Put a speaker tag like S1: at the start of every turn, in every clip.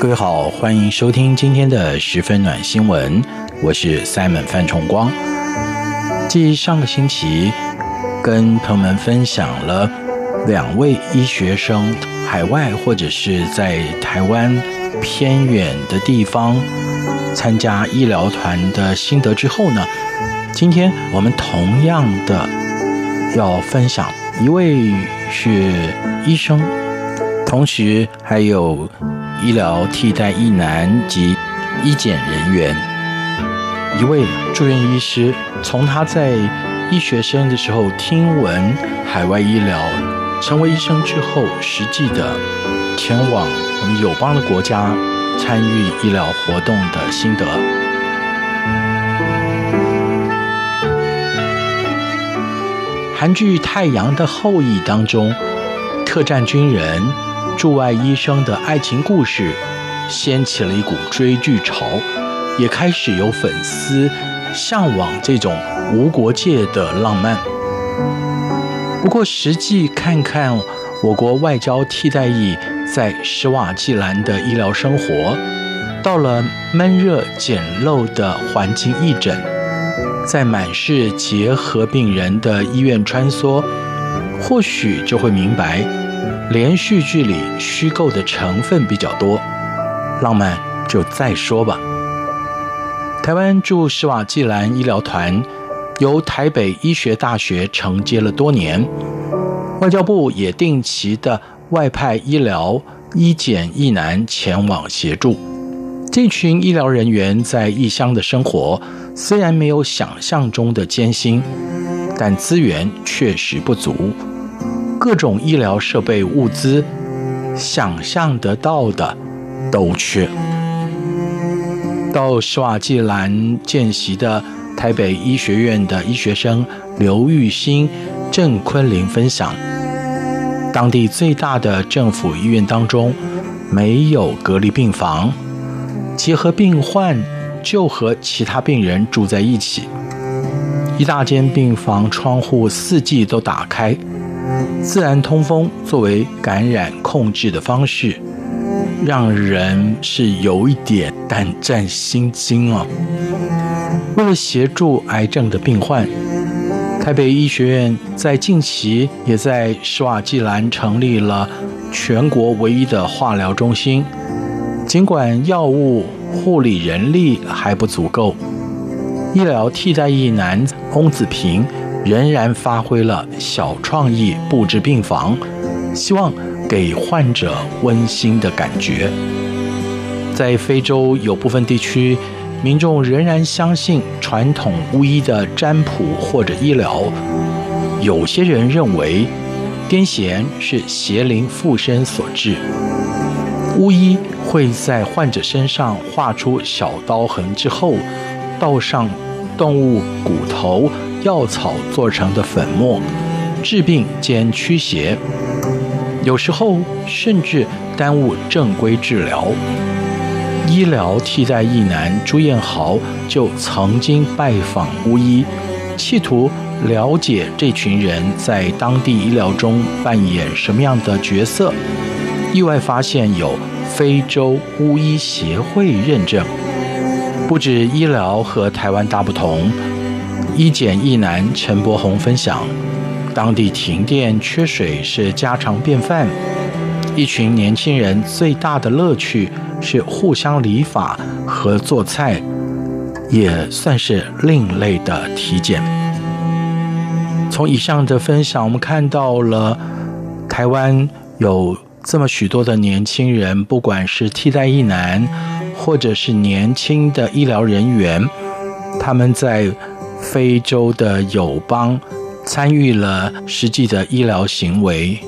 S1: 各位好，欢迎收听今天的十分暖新闻，我是 Simon 范崇光。继上个星期跟朋友们分享了两位医学生海外或者是在台湾偏远的地方参加医疗团的心得之后呢，今天我们同样的要分享一位是医生，同时还有。医疗替代役男及医检人员，一位住院医师，从他在医学生的时候听闻海外医疗，成为医生之后，实际的前往我们友邦的国家参与医疗活动的心得。韩剧《太阳的后裔》当中，特战军人。驻外医生的爱情故事，掀起了一股追剧潮，也开始有粉丝向往这种无国界的浪漫。不过，实际看看我国外交替代役在史瓦济兰的医疗生活，到了闷热简陋的环境义诊，在满是结核病人的医院穿梭，或许就会明白。连续剧里虚构的成分比较多，浪漫就再说吧。台湾驻施瓦济兰医疗团由台北医学大学承接了多年，外交部也定期的外派医疗医检一男前往协助。这群医疗人员在异乡的生活虽然没有想象中的艰辛，但资源确实不足。各种医疗设备物资，想象得到的都缺。到施瓦济兰见习的台北医学院的医学生刘玉兴、郑坤林分享，当地最大的政府医院当中没有隔离病房，结核病患就和其他病人住在一起，一大间病房窗户四季都打开。自然通风作为感染控制的方式，让人是有一点胆战心惊啊。为了协助癌症的病患，台北医学院在近期也在施瓦济兰成立了全国唯一的化疗中心。尽管药物、护理人力还不足够，医疗替代役男翁子平。仍然发挥了小创意布置病房，希望给患者温馨的感觉。在非洲有部分地区，民众仍然相信传统巫医的占卜或者医疗。有些人认为癫痫是邪灵附身所致，巫医会在患者身上画出小刀痕之后，倒上动物骨头。药草做成的粉末，治病兼驱邪，有时候甚至耽误正规治疗。医疗替代役男朱彦豪就曾经拜访巫医，企图了解这群人在当地医疗中扮演什么样的角色。意外发现有非洲巫医协会认证，不止医疗和台湾大不同。一检役男陈柏宏分享，当地停电缺水是家常便饭。一群年轻人最大的乐趣是互相理发和做菜，也算是另类的体检。从以上的分享，我们看到了台湾有这么许多的年轻人，不管是替代一男，或者是年轻的医疗人员，他们在非洲的友邦参与了实际的医疗行为，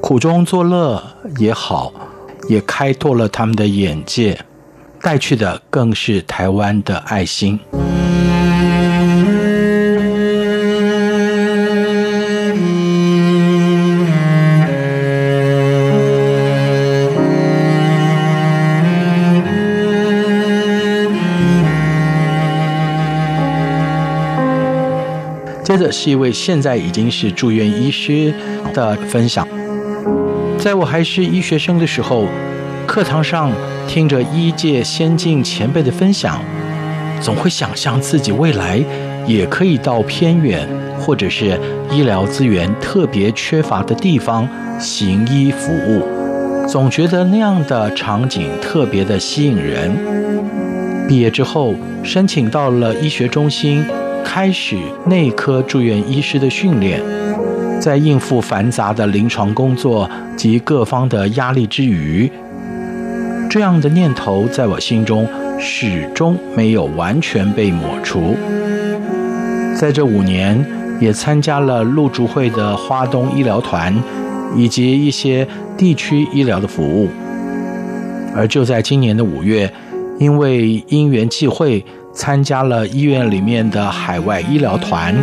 S1: 苦中作乐也好，也开拓了他们的眼界，带去的更是台湾的爱心。接着是一位现在已经是住院医师的分享。在我还是医学生的时候，课堂上听着医界先进前辈的分享，总会想象自己未来也可以到偏远或者是医疗资源特别缺乏的地方行医服务，总觉得那样的场景特别的吸引人。毕业之后，申请到了医学中心。开始内科住院医师的训练，在应付繁杂的临床工作及各方的压力之余，这样的念头在我心中始终没有完全被抹除。在这五年，也参加了陆竹会的花东医疗团，以及一些地区医疗的服务。而就在今年的五月，因为因缘际会。参加了医院里面的海外医疗团，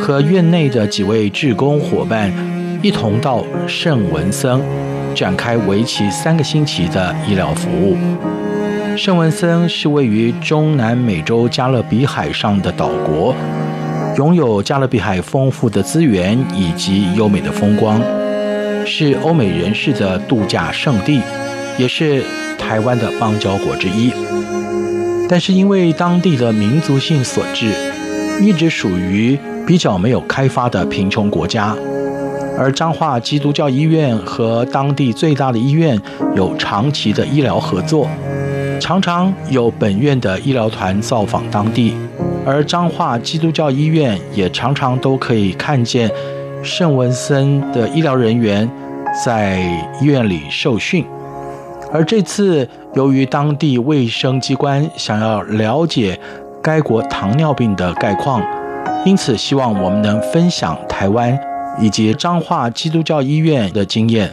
S1: 和院内的几位志工伙伴一同到圣文森展开为期三个星期的医疗服务。圣文森是位于中南美洲加勒比海上的岛国，拥有加勒比海丰富的资源以及优美的风光，是欧美人士的度假胜地，也是台湾的邦交国之一。但是因为当地的民族性所致，一直属于比较没有开发的贫穷国家，而彰化基督教医院和当地最大的医院有长期的医疗合作，常常有本院的医疗团造访当地，而彰化基督教医院也常常都可以看见圣文森的医疗人员在医院里受训。而这次，由于当地卫生机关想要了解该国糖尿病的概况，因此希望我们能分享台湾以及彰化基督教医院的经验。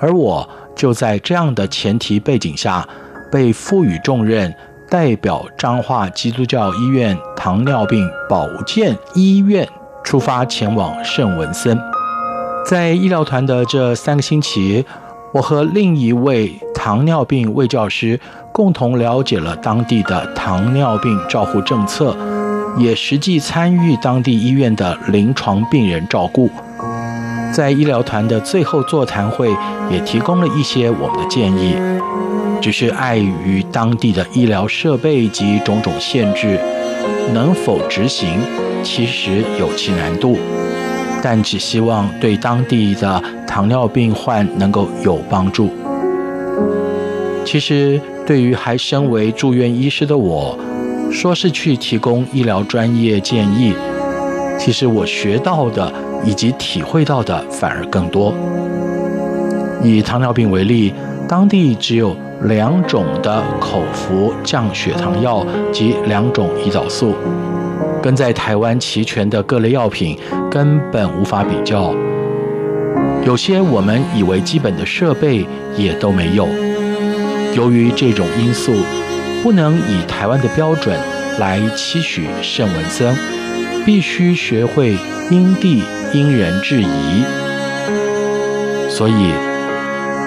S1: 而我就在这样的前提背景下，被赋予重任，代表彰化基督教医院糖尿病保健医院出发前往圣文森。在医疗团的这三个星期，我和另一位糖尿病卫教师共同了解了当地的糖尿病照护政策，也实际参与当地医院的临床病人照顾。在医疗团的最后座谈会，也提供了一些我们的建议。只是碍于当地的医疗设备及种种限制，能否执行，其实有其难度。但只希望对当地的糖尿病患能够有帮助。其实，对于还身为住院医师的我，说是去提供医疗专业建议，其实我学到的以及体会到的反而更多。以糖尿病为例，当地只有两种的口服降血糖药及两种胰岛素。跟在台湾齐全的各类药品根本无法比较，有些我们以为基本的设备也都没有。由于这种因素，不能以台湾的标准来期许圣文森，必须学会因地因人制宜。所以，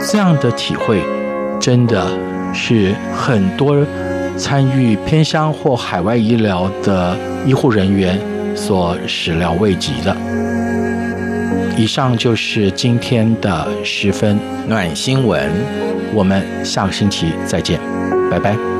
S1: 这样的体会真的是很多参与偏乡或海外医疗的医护人员所始料未及的。以上就是今天的十分暖新闻，我们下个星期再见，拜拜。